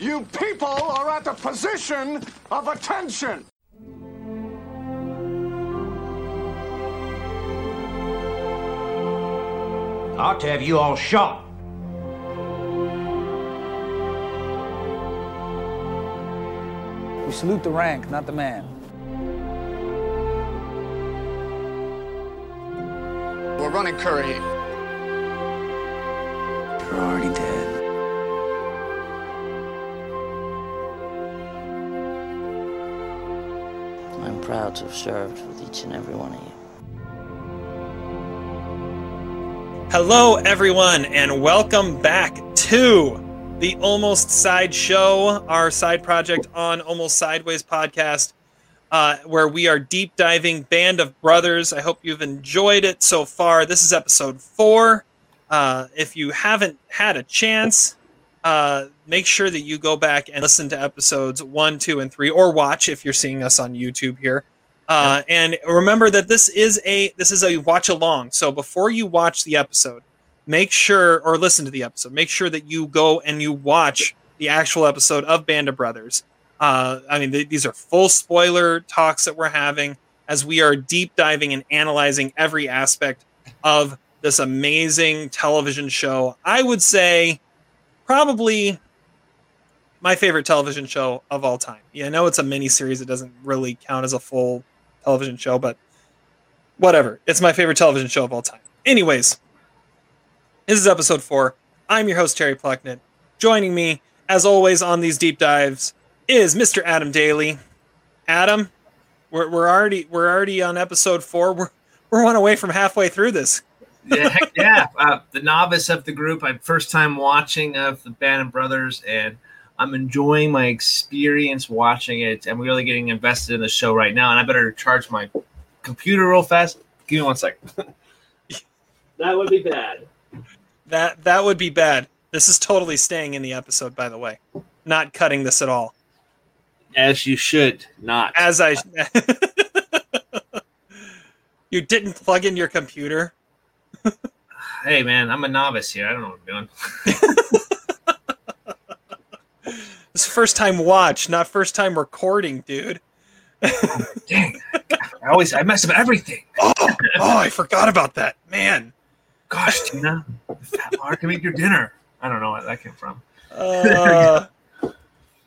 You people are at the position of attention. I ought to have you all shot. We salute the rank, not the man. We're running Currahee. You're already dead. Proud to have served with each and every one of you. Hello, everyone, and welcome back to the Almost Side Show, our side project on Almost Sideways podcast, uh, where we are deep diving Band of Brothers. I hope you've enjoyed it so far. This is episode four. Uh, if you haven't had a chance, uh, make sure that you go back and listen to episodes one, two, and three, or watch if you're seeing us on YouTube here. Uh, and remember that this is a this is a watch along. So before you watch the episode, make sure or listen to the episode. Make sure that you go and you watch the actual episode of Band of Brothers. Uh, I mean, th- these are full spoiler talks that we're having as we are deep diving and analyzing every aspect of this amazing television show. I would say probably my favorite television show of all time. Yeah, I know it's a mini series; it doesn't really count as a full television show, but whatever. It's my favorite television show of all time. Anyways, this is episode four. I'm your host Terry Plucknett. Joining me, as always, on these deep dives is Mr. Adam Daly. Adam, we're, we're already we're already on episode four. We're we're one away from halfway through this. yeah, yeah. Uh, the novice of the group. I'm first time watching of the Band of Brothers, and I'm enjoying my experience watching it. I'm really getting invested in the show right now, and I better charge my computer real fast. Give me one second. that would be bad. That that would be bad. This is totally staying in the episode, by the way. Not cutting this at all. As you should not. As I You didn't plug in your computer. hey man, I'm a novice here. I don't know what I'm doing. This is first time watch, not first time recording, dude. Dang. I always I mess up everything. Oh, oh, I forgot about that. Man. Gosh, Tina, fat Mark can make your dinner. I don't know where that came from. Uh,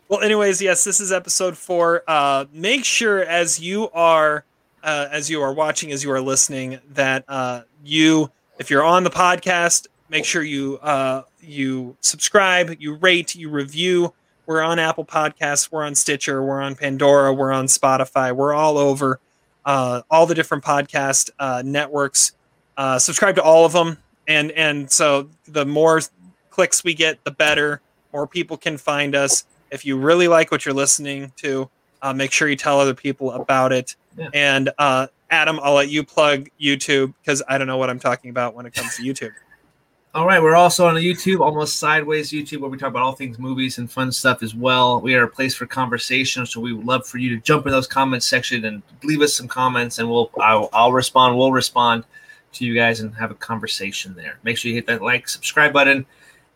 well, anyways, yes, this is episode four. Uh, make sure as you are uh, as you are watching, as you are listening, that uh, you, if you're on the podcast, make sure you uh, you subscribe, you rate, you review. We're on Apple Podcasts, we're on Stitcher, we're on Pandora, we're on Spotify, we're all over uh, all the different podcast uh, networks. Uh, subscribe to all of them, and and so the more clicks we get, the better. More people can find us. If you really like what you're listening to, uh, make sure you tell other people about it. Yeah. And uh, Adam, I'll let you plug YouTube because I don't know what I'm talking about when it comes to YouTube. All right, we're also on YouTube, almost sideways YouTube, where we talk about all things movies and fun stuff as well. We are a place for conversation, so we would love for you to jump in those comments section and leave us some comments, and we'll I'll, I'll respond. We'll respond to you guys and have a conversation there. Make sure you hit that like, subscribe button,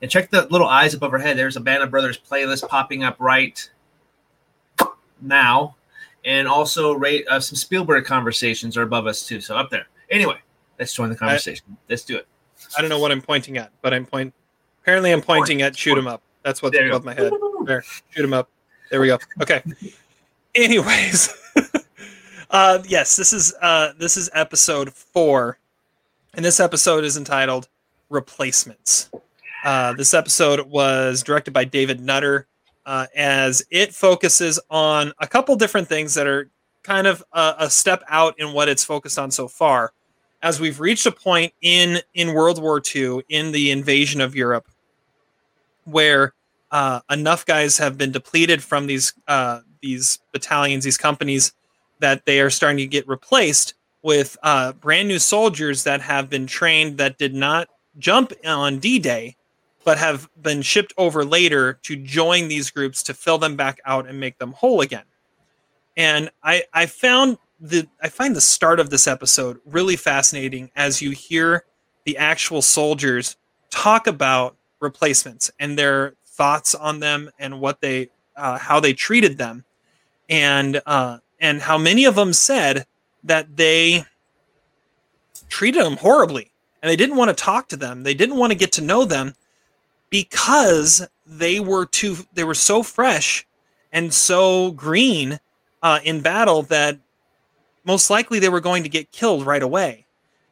and check the little eyes above our head. There's a Band of Brothers playlist popping up right now, and also rate uh, some Spielberg conversations are above us too. So up there. Anyway, let's join the conversation. let's do it. I don't know what I'm pointing at, but I'm point. Apparently, I'm pointing at shoot 'em up. That's what's above my head. There, shoot 'em up. There we go. Okay. Anyways, uh, yes, this is uh, this is episode four, and this episode is entitled "Replacements." Uh, this episode was directed by David Nutter, uh, as it focuses on a couple different things that are kind of a, a step out in what it's focused on so far as we've reached a point in in World War II in the invasion of Europe where uh, enough guys have been depleted from these uh, these battalions, these companies, that they are starting to get replaced with uh, brand new soldiers that have been trained that did not jump on D-Day, but have been shipped over later to join these groups to fill them back out and make them whole again. And I I found the I find the start of this episode really fascinating as you hear the actual soldiers talk about replacements and their thoughts on them and what they uh, how they treated them, and uh, and how many of them said that they treated them horribly and they didn't want to talk to them. They didn't want to get to know them because they were too they were so fresh and so green uh, in battle that most likely they were going to get killed right away.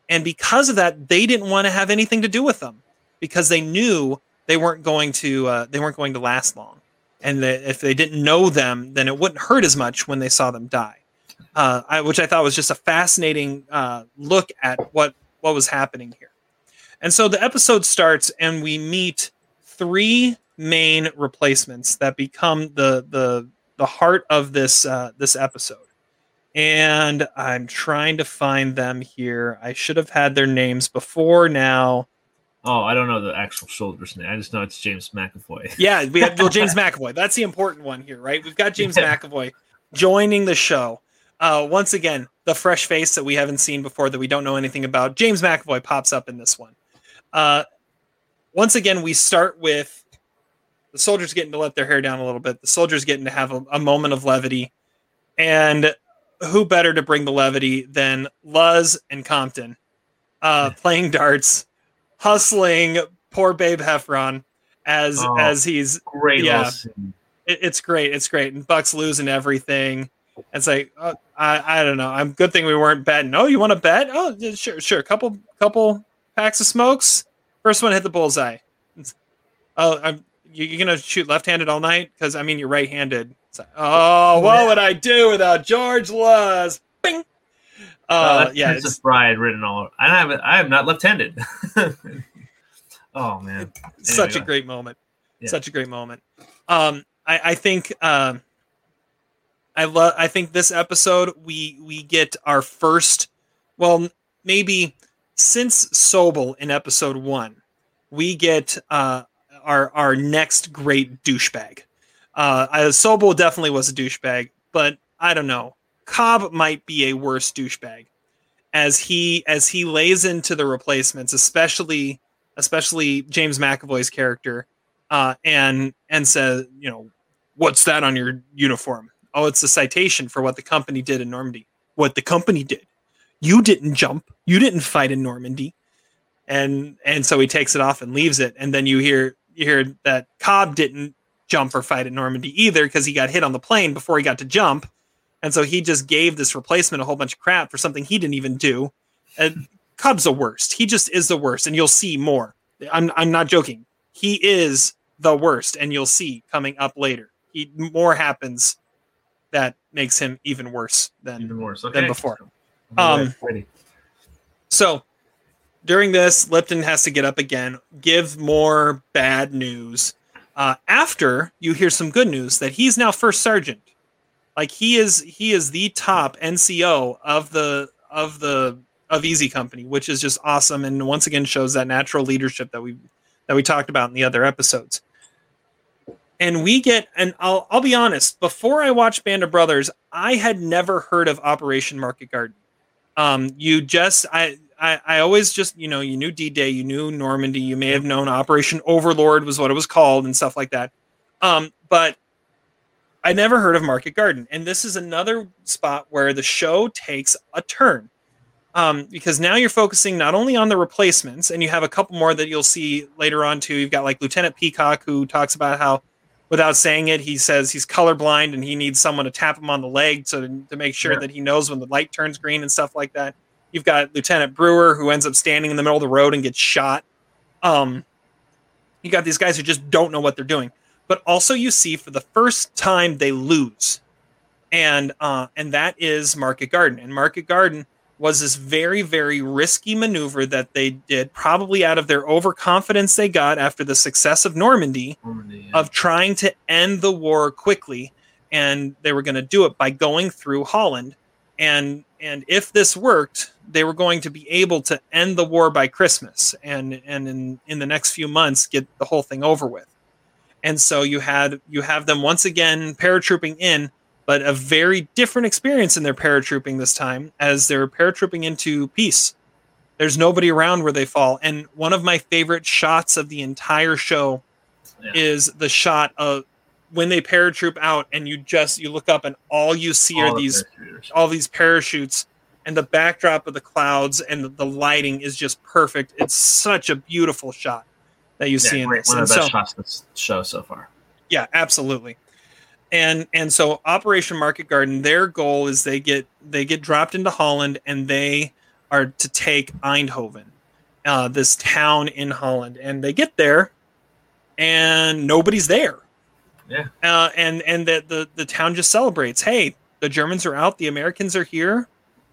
And because of that, they didn't want to have anything to do with them because they knew they weren't going to uh, they weren't going to last long, and if they didn't know them, then it wouldn't hurt as much when they saw them die. Uh, I, which I thought was just a fascinating uh, look at what what was happening here. And so the episode starts, and we meet three main replacements that become the the the heart of this uh, this episode. And I'm trying to find them here. I should have had their names before now. Oh, I don't know the actual soldier's name. I just know it's James McAvoy. Yeah, we have well, James McAvoy. That's the important one here, right? We've got James yeah. McAvoy joining the show. Uh, once again, the fresh face that we haven't seen before that we don't know anything about. James McAvoy pops up in this one. Uh, once again, we start with the soldiers getting to let their hair down a little bit. The soldiers getting to have a, a moment of levity. And who better to bring the levity than Luz and Compton uh, playing darts, hustling poor Babe Heffron as oh, as he's great. Yeah, it, it's great. It's great. And Buck's losing everything. It's like uh, I I don't know. I'm good thing we weren't betting. Oh, you want to bet? Oh, sure, sure. Couple couple packs of smokes. First one hit the bullseye. oh, I'm you, are gonna shoot left-handed all night? Because I mean, you're right-handed. Like, oh, what would I do without George Luz? Bing. Uh, oh, yeah, it's Bride written all. I have I am not left-handed. oh man, anyway, such a great moment. Yeah. Such a great moment. Um, I, I think um, I love. I think this episode we we get our first. Well, maybe since Sobel in episode one, we get uh, our our next great douchebag. Uh, Sobel definitely was a douchebag, but I don't know. Cobb might be a worse douchebag as he as he lays into the replacements, especially especially James McAvoy's character, uh, and and says, you know, what's that on your uniform? Oh, it's a citation for what the company did in Normandy. What the company did. You didn't jump. You didn't fight in Normandy. And and so he takes it off and leaves it. And then you hear you hear that Cobb didn't jump or fight at Normandy either because he got hit on the plane before he got to jump. And so he just gave this replacement a whole bunch of crap for something he didn't even do. And Cobb's the worst. He just is the worst, and you'll see more. I'm I'm not joking. He is the worst, and you'll see coming up later. He more happens that makes him even worse than even worse. Okay. than before. Um, so during this, Lipton has to get up again, give more bad news. Uh, after you hear some good news that he's now first sergeant, like he is he is the top NCO of the of the of Easy Company, which is just awesome, and once again shows that natural leadership that we that we talked about in the other episodes. And we get, and I'll I'll be honest, before I watched Band of Brothers, I had never heard of Operation Market Garden. Um, you just I I, I always just you know you knew D-Day, you knew Normandy, you may have known Operation Overlord was what it was called and stuff like that. Um, but I never heard of Market Garden, and this is another spot where the show takes a turn. Um, because now you're focusing not only on the replacements, and you have a couple more that you'll see later on too. You've got like Lieutenant Peacock, who talks about how, without saying it, he says he's colorblind and he needs someone to tap him on the leg so to, to make sure yeah. that he knows when the light turns green and stuff like that. You've got Lieutenant Brewer who ends up standing in the middle of the road and gets shot. Um, you got these guys who just don't know what they're doing. But also, you see for the first time they lose, and uh, and that is Market Garden. And Market Garden was this very very risky maneuver that they did, probably out of their overconfidence they got after the success of Normandy, Normandy yeah. of trying to end the war quickly, and they were going to do it by going through Holland and and if this worked they were going to be able to end the war by christmas and and in in the next few months get the whole thing over with. And so you had you have them once again paratrooping in but a very different experience in their paratrooping this time as they're paratrooping into peace. There's nobody around where they fall. And one of my favorite shots of the entire show Yeah. is the shot of when they paratroop out and you just you look up and all you see All are the these all these parachutes and the backdrop of the clouds and the, lighting is just perfect. It's such a beautiful shot that you Yeah, see in great. this. One of And the best so- shots of this show so far. yeah, absolutely. And and so Operation Market Garden, their goal is they get they get dropped into Holland and they are to take Eindhoven, uh, this town in Holland, and they get there, and nobody's there. Yeah. Uh, and and the, the the town just celebrates. Hey, the Germans are out, the Americans are here.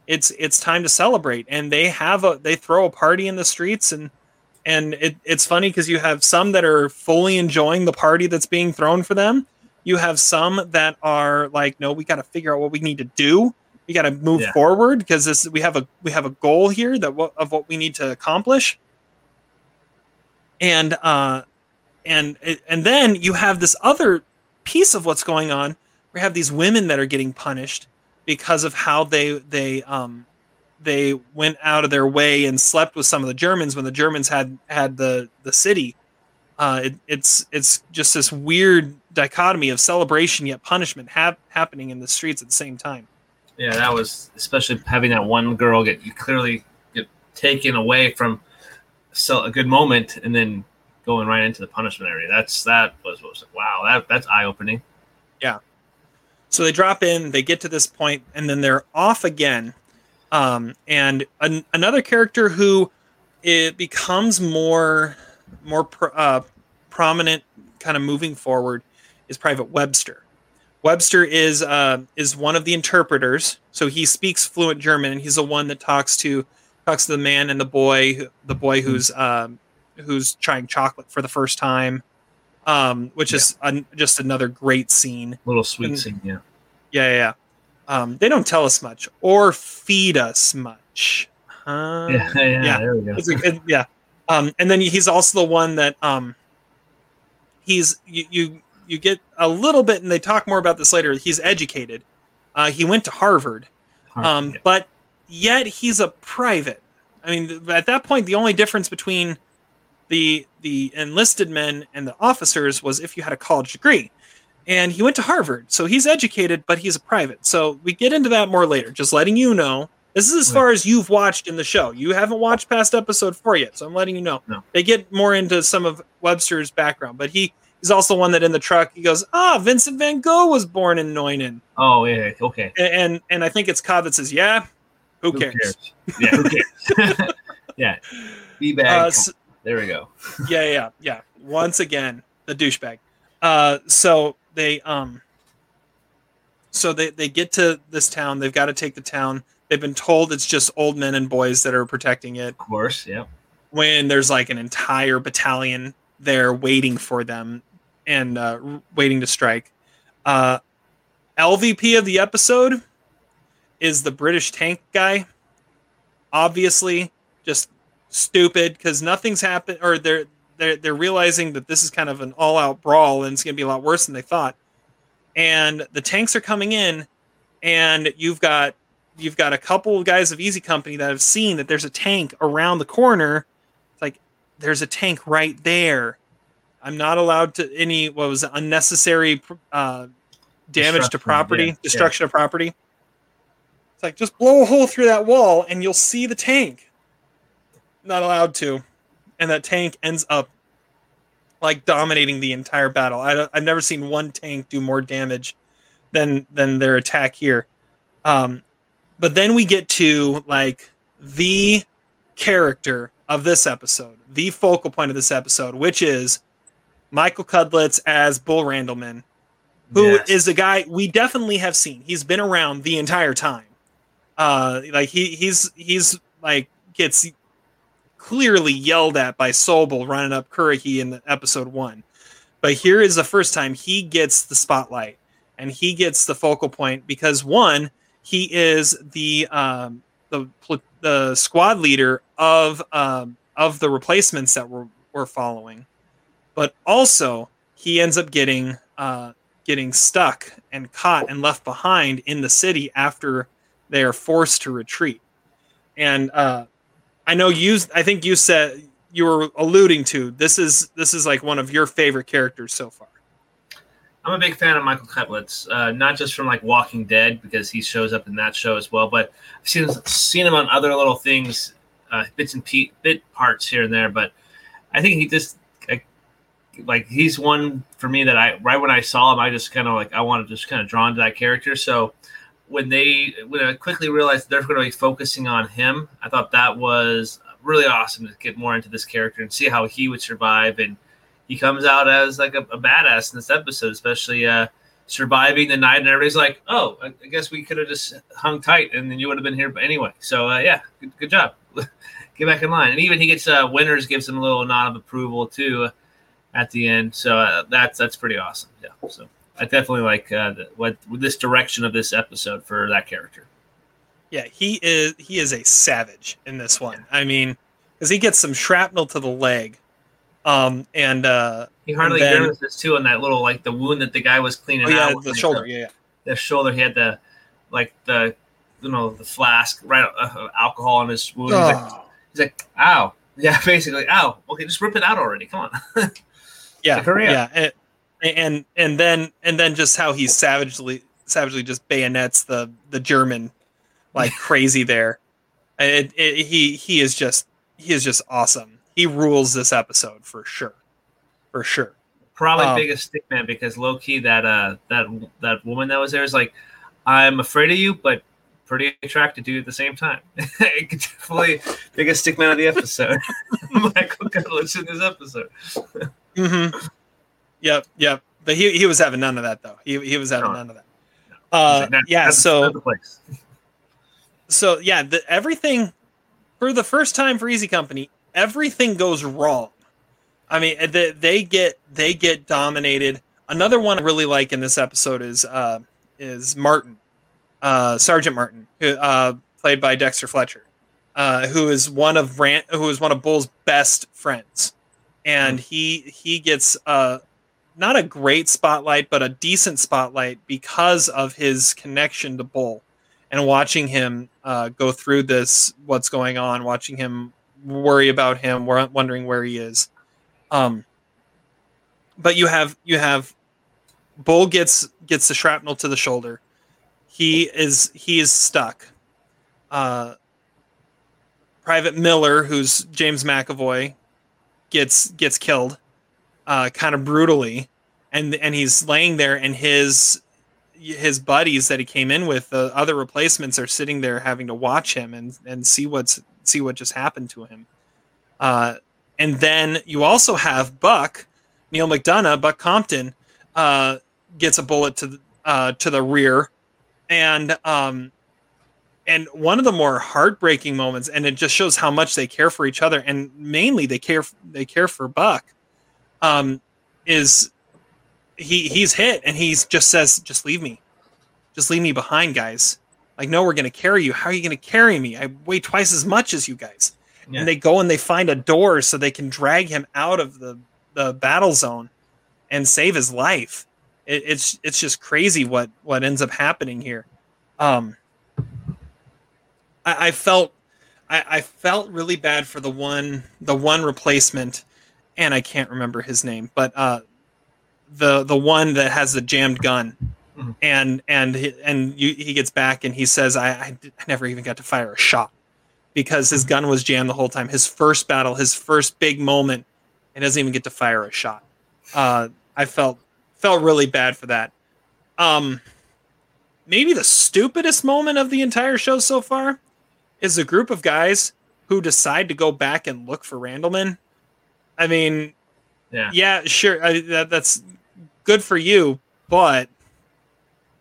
It's it's time to celebrate, and they have a they throw a party in the streets and and it, it's funny because you have some that are fully enjoying the party that's being thrown for them. You have some that are like no we got to figure out what we need to do. We got to move Yeah. forward because this we have a we have a goal here that what of what we need to accomplish. And uh and and then you have this other piece of what's going on we have these women that are getting punished because of how they they um they went out of their way and slept with some of the Germans when the Germans had had the the city. Uh, it, it's it's just this weird dichotomy of celebration yet punishment hap- happening in the streets at the same time. Yeah, that was especially having that one girl get you clearly get taken away from so a good moment and then going right into the punishment area. That's that was, was wow, that that's eye opening. So they drop in, they get to this point, and then they're off again. Um, and an, another character who it becomes more more pr- uh, prominent, kind of moving forward, is Private Webster. Webster is uh, is one of the interpreters, so he speaks fluent German, and he's the one that talks to talks to the man and the boy, the boy who's um, who's trying chocolate for the first time, um, which is an, just another great scene. Little sweet And- scene, yeah. Yeah, yeah. yeah. Um, they don't tell us much or feed us much. Yeah, yeah, yeah. there we go. Yeah. Um, and then he's also the one that um, he's you, you you get a little bit, and they talk more about this later. He's educated. Uh, he went to Harvard, um, Yeah. but yet he's a private. I mean, at that point, the only difference between the the enlisted men and the officers was if you had a college degree. And he went to Harvard, so he's educated, but he's a private. So we get into that more later. Just letting you know. This is as far as you've watched in the show. You haven't watched past episode four yet, so I'm letting you know. No. They get more into some of Webster's background, but he he's also one that in the truck he goes, "Ah, Vincent Van Gogh was born in Nuenen," Oh yeah, okay. and and, I think it's Cobb that says, "Yeah, who, cares?" Yeah, who cares? yeah. B bag. Uh, s- there we go. yeah, yeah, yeah. Once again, the douchebag. Uh, so they um, so they they get to this town. They've got to take the town. They've been told it's just old men and boys that are protecting it. Of course, yeah. When there's like an entire battalion there waiting for them and uh, waiting to strike. Uh, LVP of the episode is the British tank guy. Obviously, just stupid because nothing's happened, or they're they're they're realizing that this is kind of an all out brawl and it's going to be a lot worse than they thought. And the tanks are coming in, and you've got you've got a couple of guys of Easy Company that have seen that there's a tank around the corner. It's like there's a tank right there. I'm not allowed to any what was it, unnecessary uh, damage to property, yeah, yeah. destruction of property. It's like just blow a hole through that wall and you'll see the tank. Not allowed to, and that tank ends up like dominating the entire battle. I, i've never seen one tank do more damage than than their attack here. Um, but then we get to like the character of this episode, the focal point of this episode, which is Michael Cudlitz as Bull Randleman, who is Yes. a guy we definitely have seen. He's been around the entire time. Uh, like he he's he's like gets clearly yelled at by Sobel running up Currahee in the episode one. But here is the first time he gets the spotlight and he gets the focal point because one, he is the um, the the squad leader of um, of the replacements that we're we're following, but also he ends up getting uh, getting stuck and caught and left behind in the city after they are forced to retreat. And uh, I know you. I think you said you were alluding to, this is this is like one of your favorite characters so far. I'm a big fan of Michael Cudlitz, uh, not just from like Walking Dead because he shows up in that show as well, but I've seen seen him on other little things, uh, bits and pe- bit parts here and there. But I think he just like, like he's one for me that I right when I saw him, I just kind of like I wanted to just kind of drawn to that character. So when they when I quickly realized they're going to be focusing on him, I thought that was really awesome to get more into this character and see how he would survive. And he comes out as like a, a badass in this episode, especially uh, surviving the night. And everybody's like, "Oh, I, I guess we could have just hung tight, and then you would have been here." Anyway, so uh, yeah, good, good job. Get back in line. And even he gets uh, Winters gives him a little nod of approval too at the end. So uh, that's that's pretty awesome. Yeah. So I definitely like uh, the, what this direction of this episode for that character. Yeah, he is he is a savage in this one. I mean, because he gets some shrapnel to the leg, um, and uh, He hardly and then- grimaces too on that little like the wound that the guy was cleaning oh, yeah, the shoulder, yeah, yeah. The shoulder. He had the like the you know the flask right uh, alcohol on his wound. He's, like, Oh, he's like, "Ow." Yeah, basically, ow. Okay, just rip it out already. Come on. yeah, yeah, and, and and then and then just how he savagely savagely just bayonets the the German like crazy there. It, it, he he is just he is just awesome. He rules this episode for sure, for sure. Probably Um, biggest stick man because low key that uh that that woman that was there is like, I'm afraid of you, but pretty attracted to you at the same time. definitely biggest stick man of the episode. Michael Cudlitz in this episode. hmm Yep, yep. But he he was having none of that though. He he was having No. none of that. Uh, like, "Nah, yeah. So that's the place. so yeah, the, everything for the first time for Easy Company, everything goes wrong. I mean, they, they get they get dominated. Another one I really like in this episode is uh, is Martin, uh, Sergeant Martin, who, uh, played by Dexter Fletcher, uh, who is one of Rant, who is one of Bull's best friends, and he he gets uh, not a great spotlight, but a decent spotlight because of his connection to Bull and watching him uh, go through this, what's going on, watching him worry about him, wondering where he is. Um, but you have you have Bull gets gets the shrapnel to the shoulder. He is he is stuck. Uh, Private Miller, who's James McAvoy, gets gets killed, uh, kind of brutally, and and he's laying there, and his his buddies that he came in with, the other replacements, are sitting there having to watch him and and see what's see what just happened to him. Uh, and then you also have Buck, Neil McDonough, Buck Compton, uh, gets a bullet to the uh, to the rear, and um, and one of the more heartbreaking moments, and it just shows how much they care for each other, and mainly they care they care for Buck, um, is he he's hit and he's just says just leave me. Just leave me behind guys. Like no we're going to carry you. How are you going to carry me? I weigh twice as much as you guys. Yeah. and they go and they find a door so they can drag him out of the the battle zone and save his life. It, it's it's just crazy what what ends up happening here. Um i, I felt I, I felt really bad for the one the one replacement and i can't remember his name but uh the the one that has the jammed gun. Mhm. and and he, and you, he gets back and he says I, I never even got to fire a shot. Because his gun was jammed the whole time. His first battle his first big moment and doesn't even get to fire a shot. Uh i felt felt really bad for that. Um maybe the stupidest moment of the entire show so far is a group of guys who decide to go back and look for randleman i mean Yeah. yeah sure I, that, that's good for you but it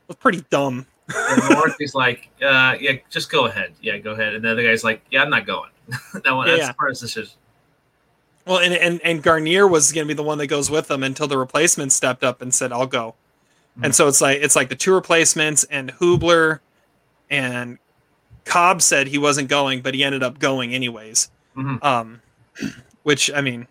was pretty dumb And like, uh, yeah, just go ahead. Yeah, go ahead. And the other guy's like, yeah, I'm not going. that one, Yeah, that's yeah. part of the decision. well and and, and garnier was going to be the one that goes with them until the replacement stepped up and said i'll go and so it's like it's like the two replacements and hoobler and cobb said he wasn't going but he ended up going anyways Mhm. um which i mean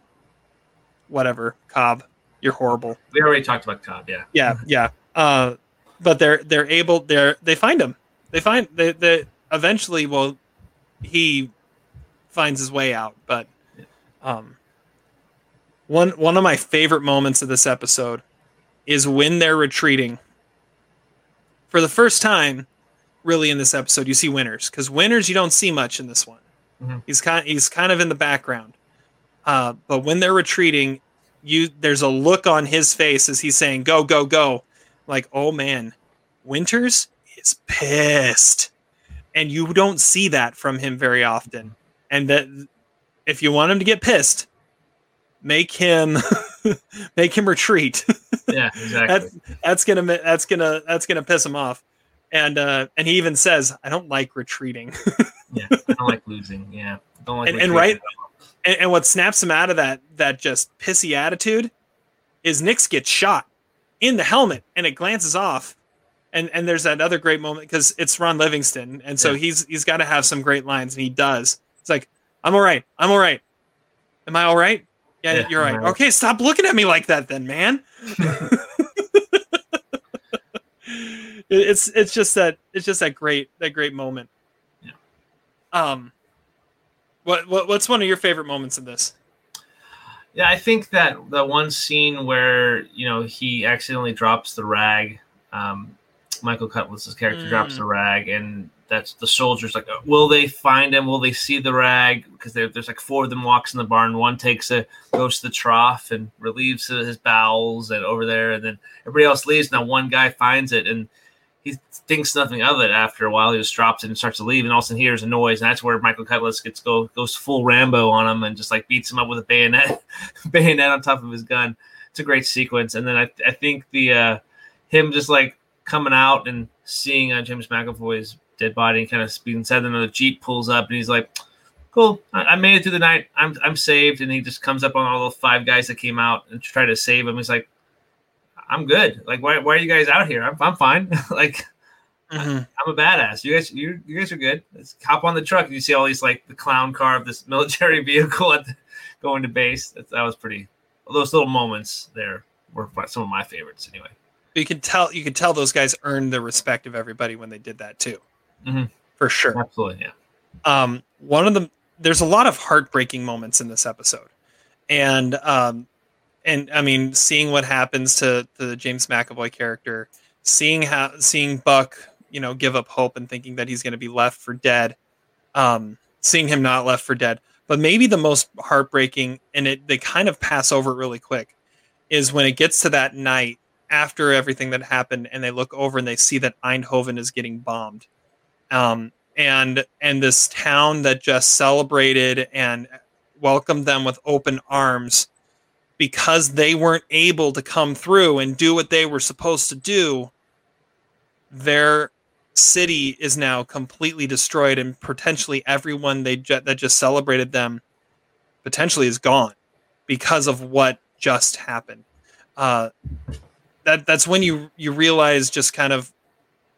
whatever cobb you're horrible We already talked about Cobb. Yeah. yeah yeah uh but they're they're able they're they find him they find they, they eventually well he finds his way out but Um, one one of my favorite moments of this episode is when they're retreating. For the first time, really in this episode, you see Winters because Winters you don't see much in this one. Mhm. He's kind he's kind of in the background. Uh, but when they're retreating, you there's a look on his face as he's saying "Go, go, go!" Like, oh man, Winters is pissed, and you don't see that from him very often. And that if you want him to get pissed, make him make him retreat. Yeah, exactly. that's that's gonna that's gonna that's gonna piss him off. And uh, and he even says, "I don't like retreating." yeah, I don't like losing. Yeah, I don't like. And- and retreating. And, and what snaps him out of that that just pissy attitude is Nix gets shot in the helmet and it glances off. And and there's that other great moment because it's Ron Livingston. And so Yeah. he's he's got to have some great lines and he does. It's like I'm all right I'm all right. Am I all right? Yeah, Yeah, you're I'm right. okay stop looking at me like that then man. It's it's just that it's just that great that great moment. Yeah. um what, what what's one of your favorite moments in this Yeah, I think that the one scene where you know he accidentally drops the rag, um, Michael Cudlitz's character drops Mm. the rag, and that's the soldiers like, will they find him? Will they see the rag? Because there's like four of them walks in the barn. One takes a goes to the trough and relieves his bowels and over there, and then everybody else leaves. Now one guy finds it and thinks nothing of it after a while. He just drops it and starts to leave, and all of a sudden hears a noise, and that's where Michael Cudlitz gets go goes full Rambo on him and just like beats him up with a bayonet, bayonet on top of his gun. It's a great sequence, and then I I think the uh, him just like coming out and seeing uh, James McAvoy's dead body and kind of being said, and the jeep pulls up, and he's like. Cool. I, I made it through the night. I'm I'm saved, and he just comes up on all the five guys that came out and try to save him. He's like, I'm good. Like, why, why are you guys out here? I'm, I'm fine. like, I'm a badass. You guys, you you guys are good. Let's hop on the truck. And you see all these like the clown car of this military vehicle at the, going to base. That, that was pretty. Those little moments there were some of my favorites. Anyway, you can tell you can tell those guys earned the respect of everybody when they did that too Mhm. for sure absolutely, yeah. um one of the there's a lot of heartbreaking moments in this episode and um and i mean seeing what happens to, to the james mcavoy character seeing how seeing buck you know give up hope and thinking that he's going to be left for dead um seeing him not left for dead. But maybe the most heartbreaking and it they kind of pass over it really quick is when it gets to that night after everything that happened and they look over and they see that eindhoven is getting bombed. Um, and and this town that just celebrated and welcomed them with open arms because they weren't able to come through and do what they were supposed to do their city is now completely destroyed and potentially everyone they ju- that just celebrated them potentially is gone because of what just happened. Uh, that that's when you you realize just kind of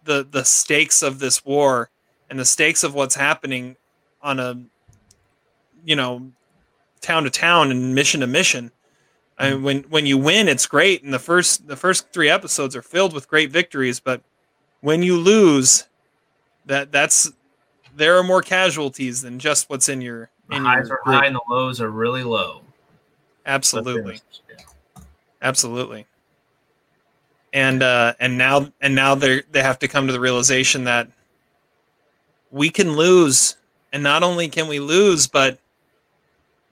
the the stakes of this war and the stakes of what's happening on a you know town to town and mission to mission. I mean, when when you win it's great. And the first the first three episodes are filled with great victories but when you lose that that's there are more casualties than just what's in your The in highs your are group. high and the lows are really low. absolutely Yeah. absolutely and uh and now and now they they have to come to the realization that we can lose and not only can we lose but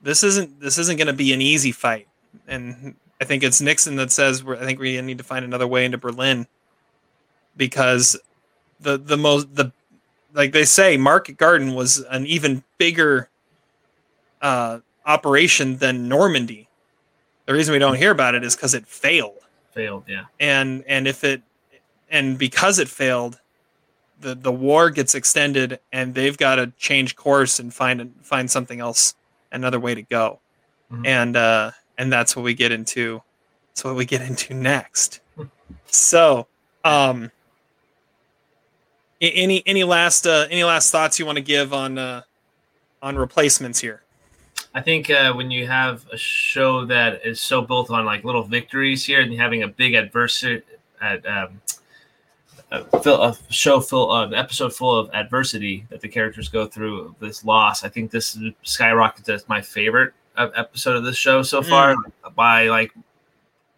this isn't this isn't going to be an easy fight and i think it's nixon that says we're, i think we need to find another way into berlin because the the most the like they say market garden was an even bigger uh operation than normandy the reason we don't hear about it is because it failed Failed. Yeah. and and if it and because it failed the the war gets extended and they've got to change course and find find something else another way to go Mhm. and uh and that's what we get into that's what we get into next so um any any last uh any last thoughts you want to give on uh on replacements here I think uh, when you have a show that is so built on like little victories here and having a big adversity at um, a, fill, a show full uh, an episode full of adversity that the characters go through this loss, I think this skyrockets as my favorite episode of this show so far. By like,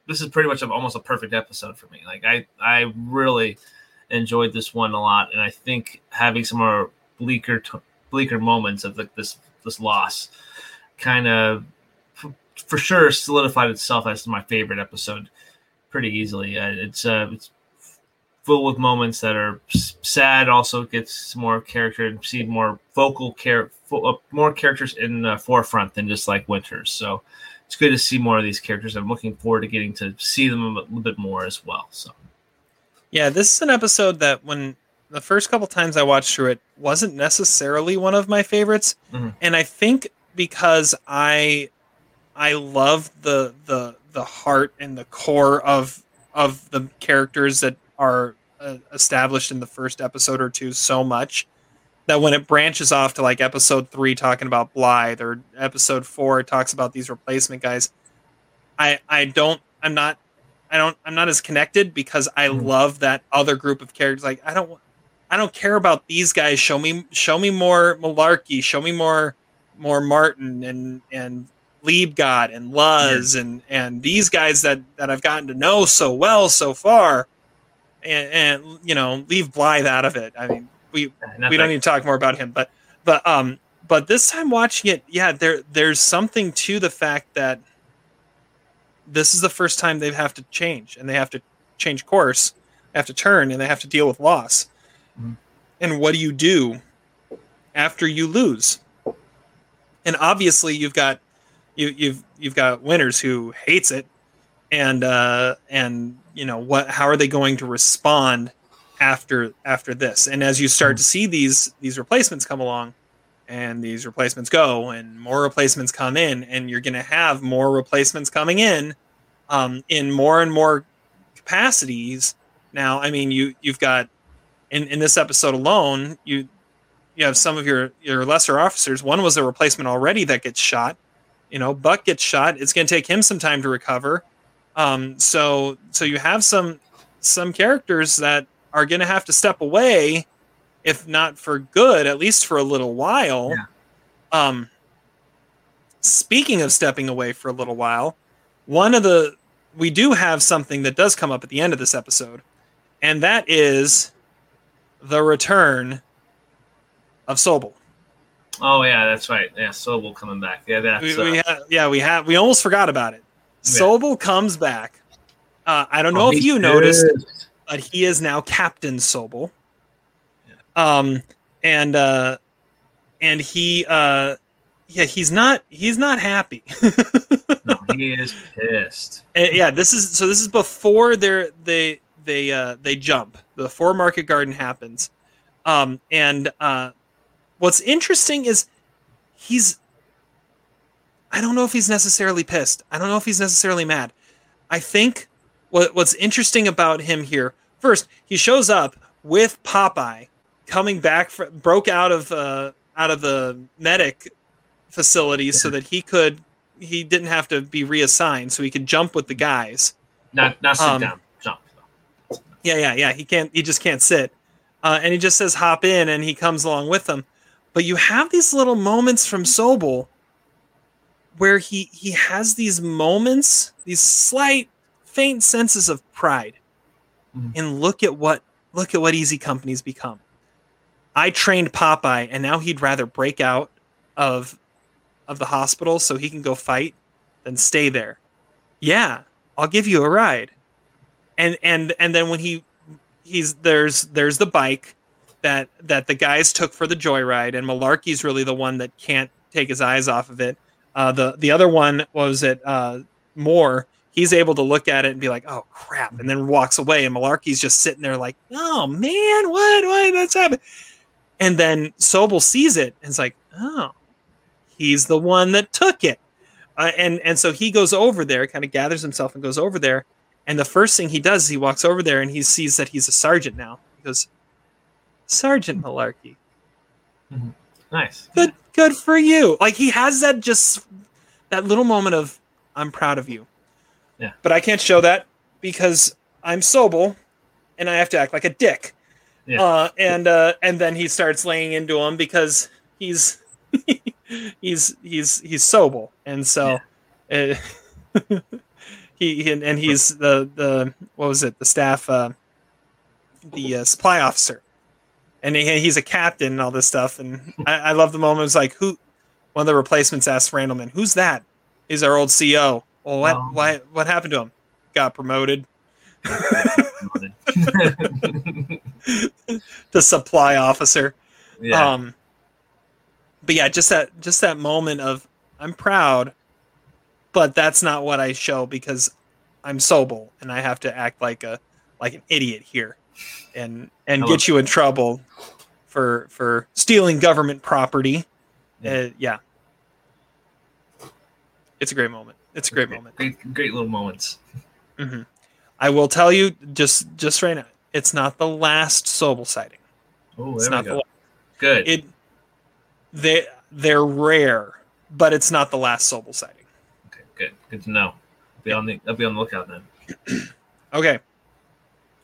this is pretty much almost a perfect episode for me. Like, I I really enjoyed this one a lot, and I think having some more bleaker t- bleaker moments of like this this loss kind of for sure solidified itself as my favorite episode pretty easily. Uh, it's uh, it's full with moments that are sad. Also gets more character and see more vocal care, uh, more characters in the forefront than just like Winters. So it's good to see more of these characters. I'm looking forward to getting to see them a little bit more as well. So Yeah, this is an episode that when the first couple times I watched through it wasn't necessarily one of my favorites, Mhm. and I think because I I love the the the heart and the core of of the characters that are uh, established in the first episode or two so much that when it branches off to like episode three talking about Blythe or episode four talks about these replacement guys, I I don't I'm not I don't I'm not as connected because I Mhm. love that other group of characters. Like I don't I don't care about these guys. Show me show me more Malarkey. Show me more more Martin and and Liebgott and Luz and and these guys that that I've gotten to know so well so far. And, and you know leave Blythe out of it. I mean we we don't need to talk more about him but but um but this time watching it yeah there there's something to the fact that this is the first time they have to change and they have to change course have to turn and they have to deal with loss. Mhm. and what do you do after you lose? And obviously you've got you you've you've got winters who hates it and uh and you know what how are they going to respond after after this? And as you start to see these these replacements come along and these replacements go and more replacements come in and you're going to have more replacements coming in um, in more and more capacities. Now i mean you you've got in in this episode alone you you have some of your your lesser officers. One was a replacement already that gets shot. You know buck gets shot. It's going to take him some time to recover. Um, so so you have some some characters that are going to have to step away, if not for good, at least for a little while. Yeah. Um, speaking of stepping away for a little while, one of the we do have something that does come up at the end of this episode, and that is the return of Sobel. Oh yeah, that's right. Yeah, Sobel coming back. Yeah, that's We, uh, ha- yeah, we have we almost forgot about it. Yeah. Sobel comes back. Uh, I don't know oh, if you noticed, but he is now Captain Sobel. Um, and uh, and he uh, yeah, he's not he's not happy. No, he is pissed. And, yeah, this is so. This is before they're they they uh, they jump. Before Market Garden happens, um, and uh, what's interesting is he's. I don't know if he's necessarily pissed. I don't know if he's necessarily mad. I think what what's interesting about him here. First, he shows up with Popeye coming back fr broke out of uh, out of the medic facility so that he could he didn't have to be reassigned so he could jump with the guys. Not not sit Um, down, jump. yeah yeah yeah he can't he just can't sit. Uh, and he just says hop in and he comes along with them but you have these little moments from sobel where he he has these moments these slight faint senses of pride. Mhm. and look at what look at what easy company's become i trained popeye and now he'd rather break out of of the hospital so he can go fight than stay there. Yeah i'll give you a ride. And and and then when he he's there's there's the bike that that the guys took for the joyride and malarkey's really the one that can't take his eyes off of it. Uh the the other one was it uh moore he's able to look at it and be like oh crap and then walks away and malarkey's just sitting there like oh man what what that's happened and then sobel sees it and is like oh he's the one that took it uh, and and so he goes over there kind of gathers himself and goes over there and the first thing he does is he walks over there and he sees that he's a sergeant now. He goes, Sergeant Malarkey, Nice. good, good for you. Like he has that just that little moment of, I'm proud of you. Yeah. But I can't show that because I'm Sobel, and I have to act like a dick. Yeah. Uh, and uh, and then he starts laying into him because he's he's he's he's Sobel, and so uh, he and, and he's the the what was it the staff uh, the uh, supply officer, and he, he's a captain and all this stuff. And I, I love the moment. It's like who one of the replacements asked Randleman, "Who's that?" Is our old CEO. Well, what Oh. why what happened to him? Got promoted to supply officer. yeah. Um, but yeah, just that just that moment of I'm proud, but that's not what I show because I'm Sobel and I have to act like a like an idiot here, and and get you in trouble for for stealing government property. Yeah. Uh, yeah, it's a great moment. It's a great moment. great, great little moments. hmm I will tell you just just right now, it's not the last Sobel sighting. Oh, It's there not we the go. Good. it they they're rare, but it's not the last Sobel sighting. okay, good. Good to know. I'll Be on the. I'll be on the lookout then. Okay.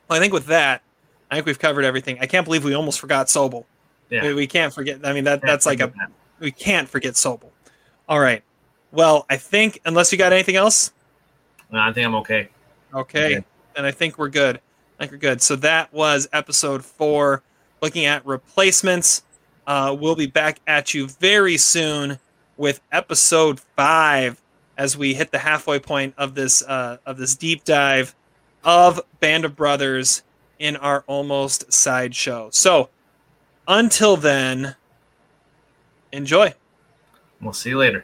Well, I think with that, I think we've covered everything. I can't believe we almost forgot Sobel. Yeah. We, we can't forget. I mean that that's like a that. we can't forget Sobel. All right. Well, I think unless you got anything else, No, I think I'm okay. Okay, Okay. and I think we're good. I think we're good. So that was episode four, looking at replacements. Uh, we'll be back at you very soon with episode five as we hit the halfway point of this uh, of this deep dive of Band of Brothers in our almost side show. So until then, enjoy. We'll see you later.